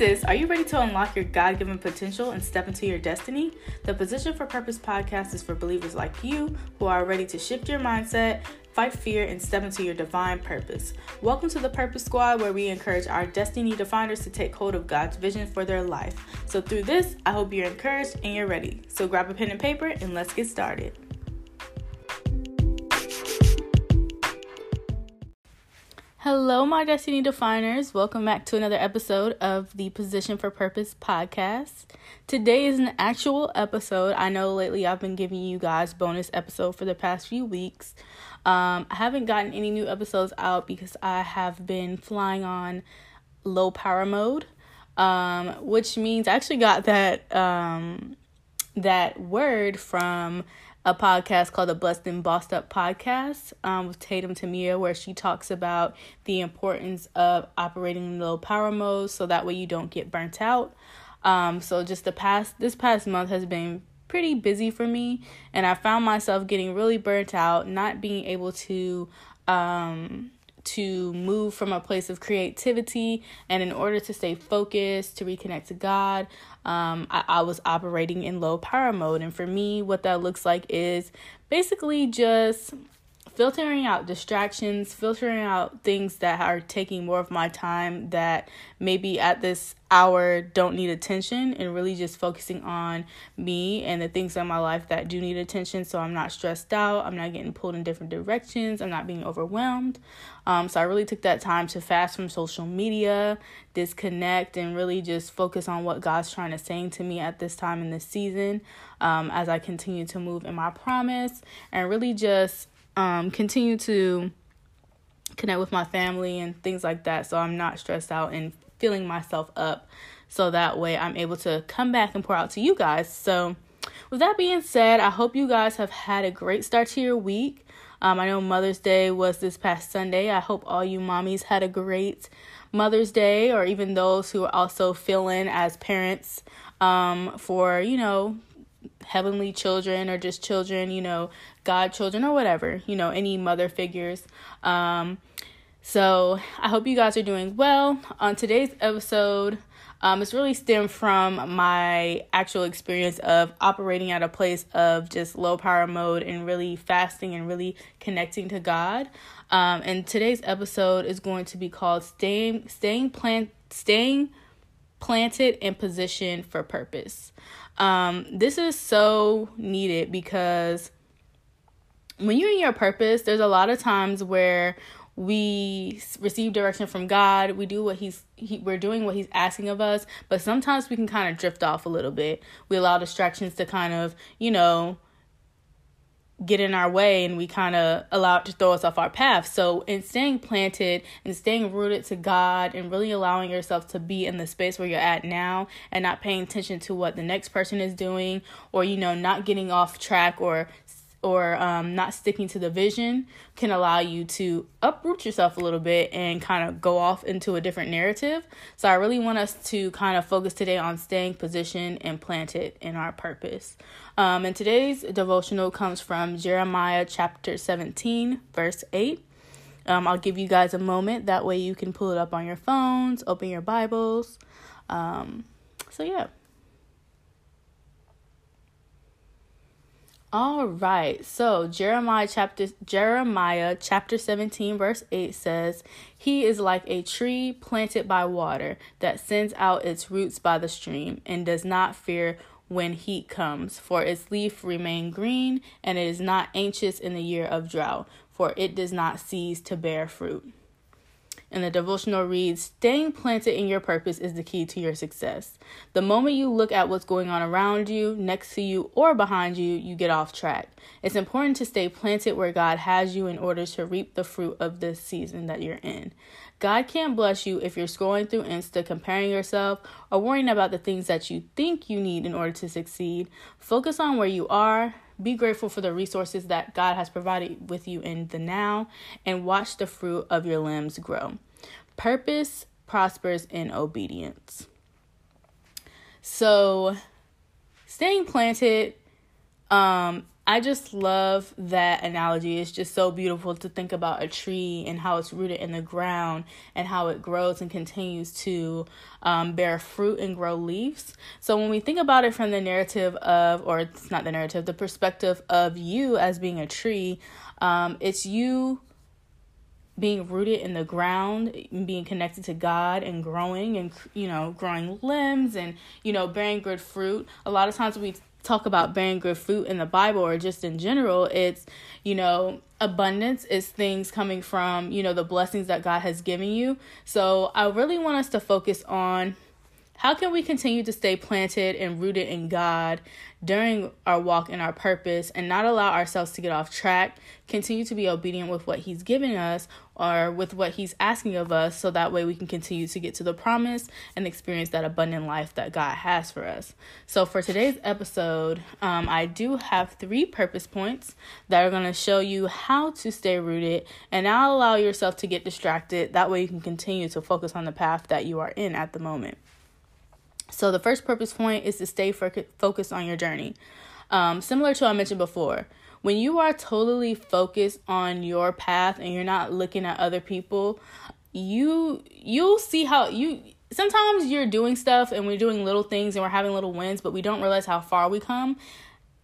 sis, are you ready to unlock your God given potential and step into your destiny? The Position for Purpose podcast is for believers like you who are ready to shift your mindset, fight fear, and step into your divine purpose. Welcome to the Purpose Squad, where we encourage our destiny definers to take hold of God's vision for their life. So, through this, I hope you're encouraged and you're ready. So, grab a pen and paper and let's get started. Hello, my Destiny Definers. Welcome back to another episode of the Position for Purpose podcast. Today is an actual episode. I know lately I've been giving you guys bonus episode for the past few weeks. Um, I haven't gotten any new episodes out because I have been flying on low power mode, um, which means I actually got that um, that word from a podcast called the Blessed and Bossed Up podcast um, with Tatum Temia, where she talks about the importance of operating in low power mode so that way you don't get burnt out. Um, so just the past this past month has been pretty busy for me, and I found myself getting really burnt out, not being able to um to move from a place of creativity and in order to stay focused to reconnect to god um, I, I was operating in low power mode. And for me what that looks like is basically just filtering out distractions, filtering out things that are taking more of my time that maybe at this hour don't need attention, and really just focusing on me and the things in my life that do need attention. So I'm not stressed out, I'm not getting pulled in different directions, I'm not being overwhelmed. Um, so I really took that time to fast from social media, disconnect, and really just focus on what God's trying to say to me at this time in this season um, as I continue to move in my promise and really just um, continue to connect with my family and things like that so I'm not stressed out and filling myself up so that way I'm able to come back and pour out to you guys. So, with that being said, I hope you guys have had a great start to your week. Um, I know Mother's Day was this past Sunday. I hope all you mommies had a great Mother's Day, or even those who are also filling as parents um, for, you know, heavenly children or just children, you know, God children or whatever, you know, any mother figures. Um, so I hope you guys are doing well. On today's episode, um, it's really stemmed from my actual experience of operating at a place of just low power mode and really fasting and really connecting to God. Um, and today's episode is going to be called "Staying Staying Plant Staying Planted in Position for Purpose." Um, this is so needed because when you're in your purpose, there's a lot of times where we receive direction from God. We do what he's he, we're doing what he's asking of us, but sometimes we can kind of drift off a little bit. We allow distractions to kind of, you know, get in our way and we kind of allow it to throw us off our path. So, in staying planted and staying rooted to God and really allowing yourself to be in the space where you're at now and not paying attention to what the next person is doing or, you know, not getting off track or or um, not sticking to the vision can allow you to uproot yourself a little bit and kind of go off into a different narrative. So, I really want us to kind of focus today on staying positioned and planted in our purpose. Um, and today's devotional comes from Jeremiah chapter 17, verse 8. Um, I'll give you guys a moment. That way, you can pull it up on your phones, open your Bibles. Um, so, yeah. All right. So Jeremiah chapter Jeremiah chapter 17 verse 8 says, "He is like a tree planted by water that sends out its roots by the stream and does not fear when heat comes, for its leaf remain green, and it is not anxious in the year of drought, for it does not cease to bear fruit." And the devotional reads Staying planted in your purpose is the key to your success. The moment you look at what's going on around you, next to you, or behind you, you get off track. It's important to stay planted where God has you in order to reap the fruit of this season that you're in. God can't bless you if you're scrolling through Insta, comparing yourself, or worrying about the things that you think you need in order to succeed. Focus on where you are, be grateful for the resources that God has provided with you in the now and watch the fruit of your limbs grow. Purpose prospers in obedience. So, staying planted, um, I just love that analogy. It's just so beautiful to think about a tree and how it's rooted in the ground and how it grows and continues to um, bear fruit and grow leaves. So when we think about it from the narrative of, or it's not the narrative, the perspective of you as being a tree, um, it's you being rooted in the ground, being connected to God and growing and you know, growing limbs and you know, bearing good fruit. A lot of times we talk about bearing good fruit in the Bible or just in general, it's, you know, abundance is things coming from, you know, the blessings that God has given you. So I really want us to focus on how can we continue to stay planted and rooted in God during our walk in our purpose and not allow ourselves to get off track? Continue to be obedient with what He's giving us or with what He's asking of us so that way we can continue to get to the promise and experience that abundant life that God has for us. So, for today's episode, um, I do have three purpose points that are going to show you how to stay rooted and not allow yourself to get distracted. That way, you can continue to focus on the path that you are in at the moment. So, the first purpose point is to stay focused on your journey. Um, similar to I mentioned before, when you are totally focused on your path and you're not looking at other people, you you'll see how you sometimes you're doing stuff and we're doing little things and we're having little wins, but we don't realize how far we come,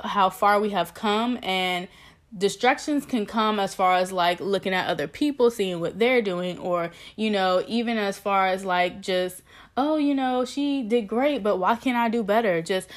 how far we have come and distractions can come as far as like looking at other people, seeing what they're doing, or you know, even as far as like just oh, you know, she did great, but why can't I do better? Just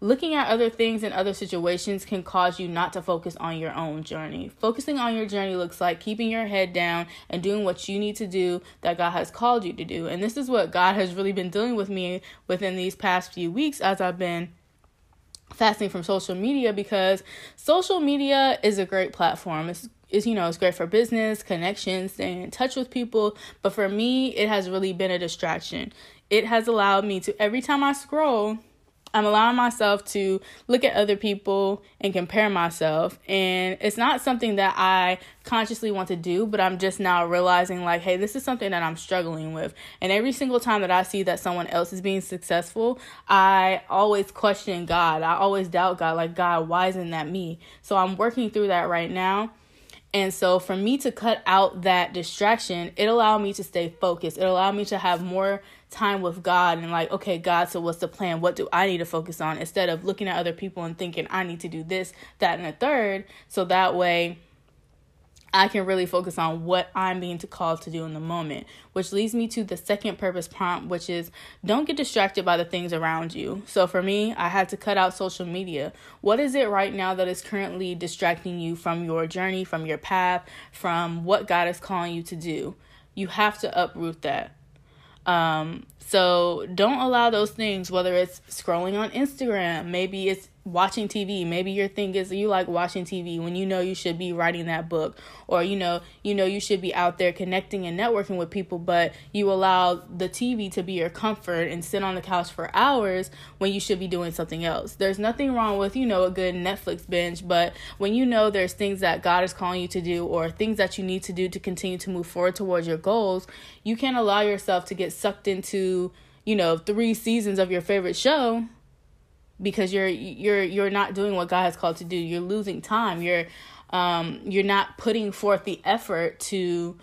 looking at other things and other situations can cause you not to focus on your own journey. Focusing on your journey looks like keeping your head down and doing what you need to do that God has called you to do. And this is what God has really been dealing with me within these past few weeks as I've been fasting from social media because social media is a great platform. It's is you know it's great for business connections staying in touch with people but for me it has really been a distraction it has allowed me to every time I scroll, I'm allowing myself to look at other people and compare myself. And it's not something that I consciously want to do, but I'm just now realizing, like, hey, this is something that I'm struggling with. And every single time that I see that someone else is being successful, I always question God. I always doubt God, like, God, why isn't that me? So I'm working through that right now. And so for me to cut out that distraction, it allowed me to stay focused. It allowed me to have more time with God and like, okay, God, so what's the plan? What do I need to focus on? Instead of looking at other people and thinking I need to do this, that, and a third. So that way I can really focus on what I'm being called to do in the moment, which leads me to the second purpose prompt, which is don't get distracted by the things around you. So for me, I had to cut out social media. What is it right now that is currently distracting you from your journey, from your path, from what God is calling you to do? You have to uproot that. Um, so don't allow those things, whether it's scrolling on Instagram, maybe it's watching TV. Maybe your thing is you like watching TV when you know you should be writing that book or you know you know you should be out there connecting and networking with people but you allow the TV to be your comfort and sit on the couch for hours when you should be doing something else. There's nothing wrong with, you know, a good Netflix binge, but when you know there's things that God is calling you to do or things that you need to do to continue to move forward towards your goals, you can't allow yourself to get sucked into, you know, 3 seasons of your favorite show because you're you're you're not doing what God has called to do. You're losing time. You're um you're not putting forth the effort to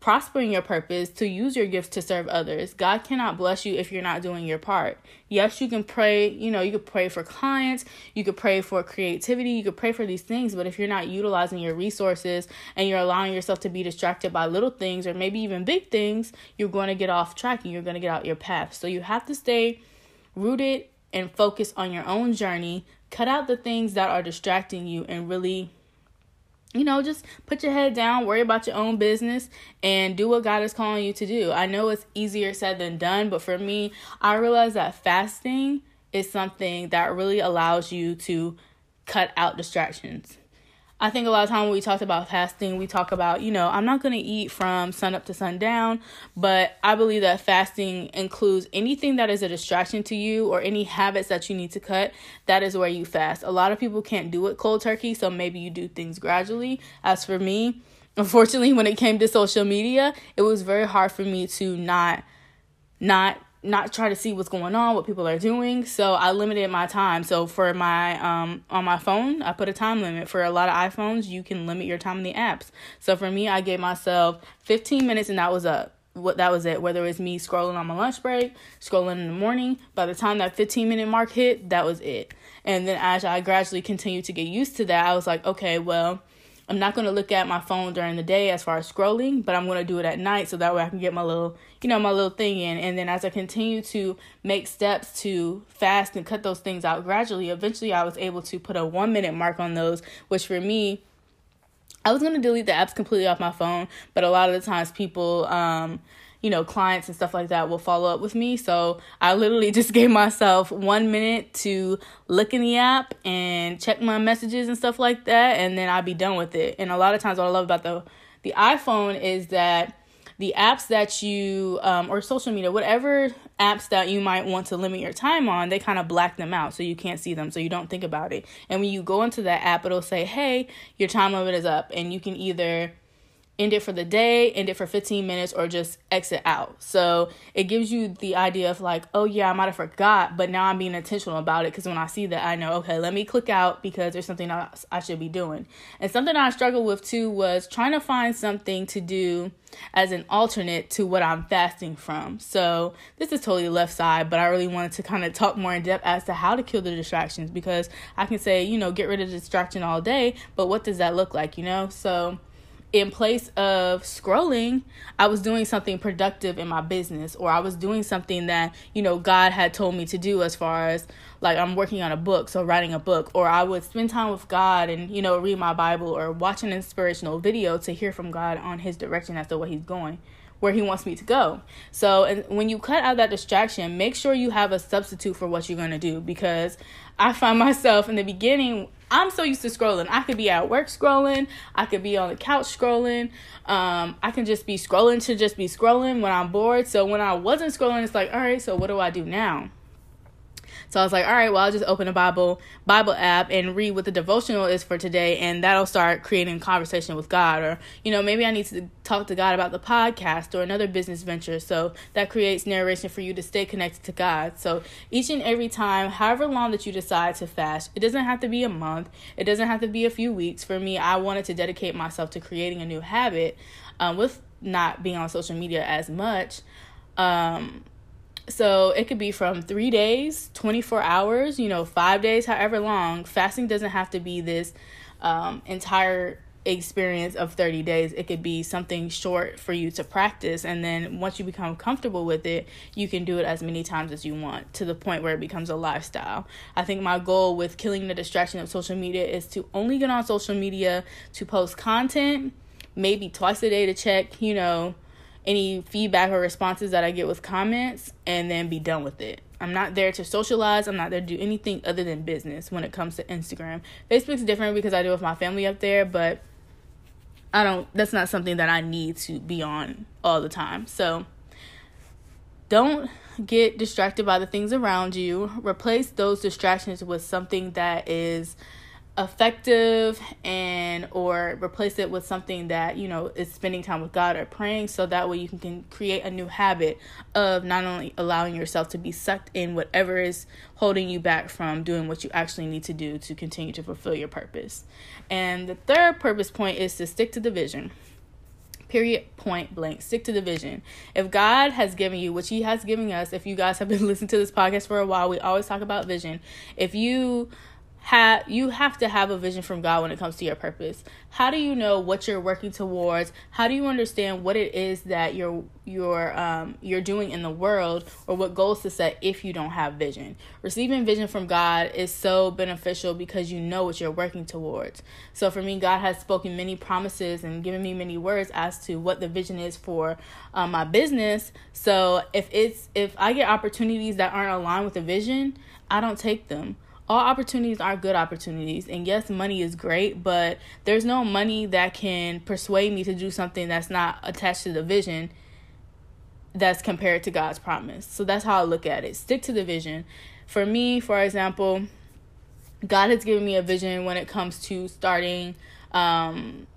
prosper in your purpose, to use your gifts to serve others. God cannot bless you if you're not doing your part. Yes, you can pray, you know, you could pray for clients, you could pray for creativity, you could pray for these things, but if you're not utilizing your resources and you're allowing yourself to be distracted by little things or maybe even big things, you're going to get off track and you're going to get out your path. So you have to stay rooted and focus on your own journey. Cut out the things that are distracting you and really, you know, just put your head down, worry about your own business, and do what God is calling you to do. I know it's easier said than done, but for me, I realize that fasting is something that really allows you to cut out distractions. I think a lot of time when we talked about fasting, we talk about, you know, I'm not going to eat from sun up to sundown, but I believe that fasting includes anything that is a distraction to you or any habits that you need to cut. That is where you fast. A lot of people can't do it cold turkey, so maybe you do things gradually. As for me, unfortunately, when it came to social media, it was very hard for me to not not not try to see what's going on, what people are doing. So I limited my time. So for my um on my phone, I put a time limit. For a lot of iPhones, you can limit your time in the apps. So for me, I gave myself 15 minutes and that was up. What that was it. Whether it was me scrolling on my lunch break, scrolling in the morning, by the time that 15 minute mark hit, that was it. And then as I gradually continued to get used to that, I was like, okay, well, I'm not going to look at my phone during the day as far as scrolling, but I'm going to do it at night so that way I can get my little, you know, my little thing in. And then as I continue to make steps to fast and cut those things out gradually, eventually I was able to put a one minute mark on those, which for me, I was going to delete the apps completely off my phone, but a lot of the times people, um, you know, clients and stuff like that will follow up with me. So I literally just gave myself one minute to look in the app and check my messages and stuff like that, and then I'll be done with it. And a lot of times, what I love about the the iPhone is that the apps that you um, or social media whatever apps that you might want to limit your time on they kind of black them out so you can't see them so you don't think about it and when you go into that app it'll say hey your time limit is up and you can either end it for the day, end it for 15 minutes, or just exit out. So it gives you the idea of like, oh yeah, I might have forgot, but now I'm being intentional about it because when I see that, I know, okay, let me click out because there's something else I should be doing. And something I struggled with too was trying to find something to do as an alternate to what I'm fasting from. So this is totally left side, but I really wanted to kind of talk more in depth as to how to kill the distractions because I can say, you know, get rid of the distraction all day, but what does that look like, you know? So in place of scrolling, I was doing something productive in my business or I was doing something that, you know, God had told me to do as far as like I'm working on a book, so writing a book, or I would spend time with God and, you know, read my Bible or watch an inspirational video to hear from God on his direction as to what he's going where he wants me to go. So, and when you cut out that distraction, make sure you have a substitute for what you're going to do because I find myself in the beginning I'm so used to scrolling. I could be at work scrolling. I could be on the couch scrolling. Um, I can just be scrolling to just be scrolling when I'm bored. So when I wasn't scrolling, it's like, all right, so what do I do now? So I was like, all right, well, I'll just open a Bible Bible app and read what the devotional is for today, and that'll start creating conversation with God. Or you know, maybe I need to talk to God about the podcast or another business venture. So that creates narration for you to stay connected to God. So each and every time, however long that you decide to fast, it doesn't have to be a month. It doesn't have to be a few weeks. For me, I wanted to dedicate myself to creating a new habit um, with not being on social media as much. Um, so it could be from three days, 24 hours, you know, five days, however long. Fasting doesn't have to be this um, entire experience of 30 days. It could be something short for you to practice. And then once you become comfortable with it, you can do it as many times as you want to the point where it becomes a lifestyle. I think my goal with killing the distraction of social media is to only get on social media to post content, maybe twice a day to check, you know, any feedback or responses that I get with comments and then be done with it. I'm not there to socialize. I'm not there to do anything other than business when it comes to Instagram. Facebook's different because I do with my family up there, but I don't that's not something that I need to be on all the time. So don't get distracted by the things around you. Replace those distractions with something that is effective and or replace it with something that you know is spending time with god or praying so that way you can, can create a new habit of not only allowing yourself to be sucked in whatever is holding you back from doing what you actually need to do to continue to fulfill your purpose. And the third purpose point is to stick to the vision. Period point blank. Stick to the vision. If god has given you which he has given us if you guys have been listening to this podcast for a while we always talk about vision. If you have you have to have a vision from God when it comes to your purpose. How do you know what you're working towards? How do you understand what it is that you're you're um you're doing in the world or what goals to set if you don't have vision? Receiving vision from God is so beneficial because you know what you're working towards. So for me, God has spoken many promises and given me many words as to what the vision is for um, my business. So if it's if I get opportunities that aren't aligned with the vision, I don't take them all opportunities are good opportunities. And yes, money is great, but there's no money that can persuade me to do something that's not attached to the vision that's compared to God's promise. So that's how I look at it. Stick to the vision. For me, for example, God has given me a vision when it comes to starting um,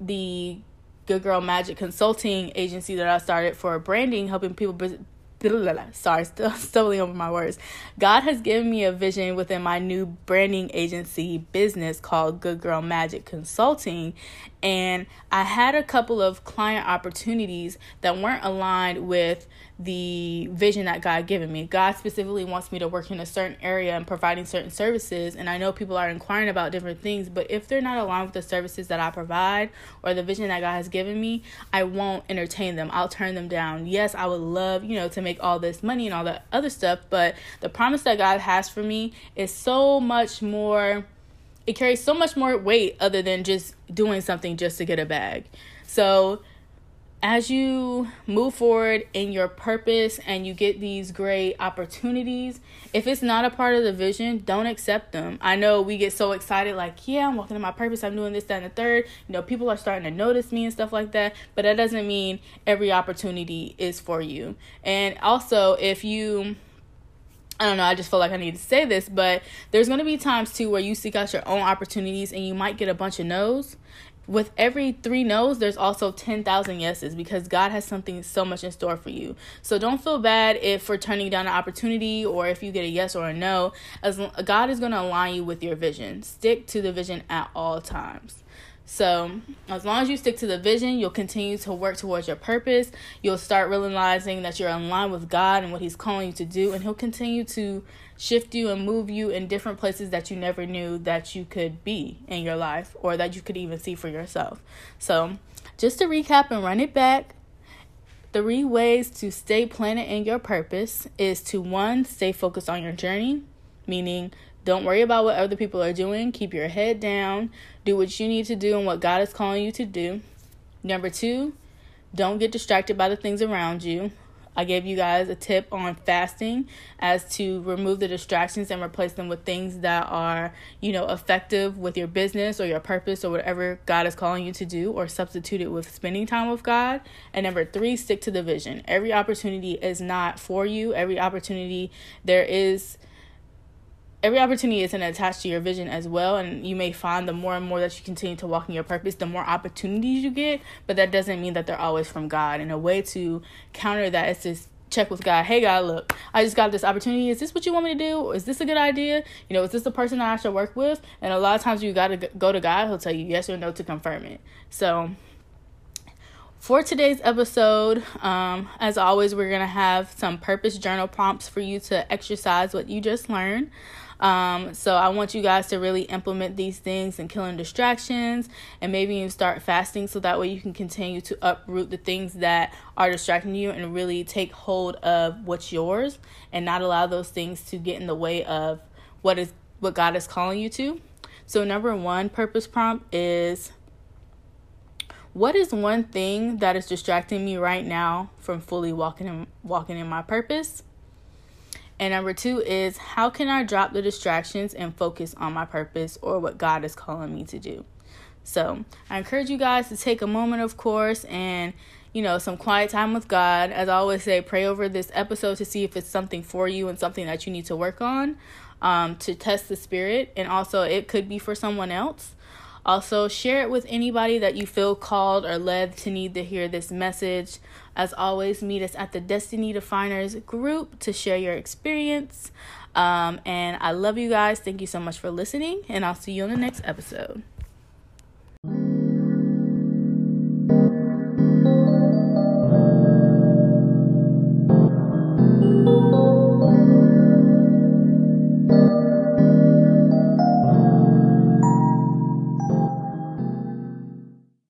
the Good Girl Magic consulting agency that I started for branding, helping people sorry, still stumbling over my words. God has given me a vision within my new branding agency business called Good Girl Magic Consulting. And I had a couple of client opportunities that weren't aligned with the vision that God given me. God specifically wants me to work in a certain area and providing certain services. And I know people are inquiring about different things, but if they're not aligned with the services that I provide or the vision that God has given me, I won't entertain them. I'll turn them down. Yes, I would love, you know, to make all this money and all that other stuff, but the promise that God has for me is so much more it carries so much more weight other than just doing something just to get a bag. So as you move forward in your purpose and you get these great opportunities, if it's not a part of the vision, don't accept them. I know we get so excited, like, yeah, I'm walking in my purpose, I'm doing this, that, and the third. You know, people are starting to notice me and stuff like that, but that doesn't mean every opportunity is for you. And also, if you I don't know, I just feel like I need to say this, but there's going to be times too where you seek out your own opportunities and you might get a bunch of no's with every three no's, there's also 10,000 yeses because God has something so much in store for you. So don't feel bad if for turning down an opportunity or if you get a yes or a no. As God is going to align you with your vision. Stick to the vision at all times. So, as long as you stick to the vision, you'll continue to work towards your purpose. You'll start realizing that you're in line with God and what He's calling you to do, and He'll continue to shift you and move you in different places that you never knew that you could be in your life or that you could even see for yourself. So, just to recap and run it back, three ways to stay planted in your purpose is to one, stay focused on your journey, meaning don't worry about what other people are doing. Keep your head down. Do what you need to do and what God is calling you to do. Number two, don't get distracted by the things around you. I gave you guys a tip on fasting as to remove the distractions and replace them with things that are, you know, effective with your business or your purpose or whatever God is calling you to do, or substitute it with spending time with God. And number three, stick to the vision. Every opportunity is not for you, every opportunity there is every opportunity isn't attached to your vision as well and you may find the more and more that you continue to walk in your purpose the more opportunities you get but that doesn't mean that they're always from god. And a way to counter that is to check with god hey god look i just got this opportunity. Is this what you want me to do? Is this a good idea? You know is this the person i should work with? And a lot of times you got to go to god. He'll tell you yes or no to confirm it. So for today's episode, um, as always, we're going to have some purpose journal prompts for you to exercise what you just learned. Um, so I want you guys to really implement these things and killing distractions and maybe even start fasting so that way you can continue to uproot the things that are distracting you and really take hold of what's yours and not allow those things to get in the way of what is what God is calling you to. So number 1 purpose prompt is what is one thing that is distracting me right now from fully walking in, walking in my purpose? And number two is how can I drop the distractions and focus on my purpose or what God is calling me to do? So I encourage you guys to take a moment, of course, and you know, some quiet time with God. As I always say, pray over this episode to see if it's something for you and something that you need to work on um, to test the spirit. And also, it could be for someone else. Also, share it with anybody that you feel called or led to need to hear this message. As always, meet us at the Destiny Definers group to share your experience. Um, and I love you guys. Thank you so much for listening, and I'll see you on the next episode.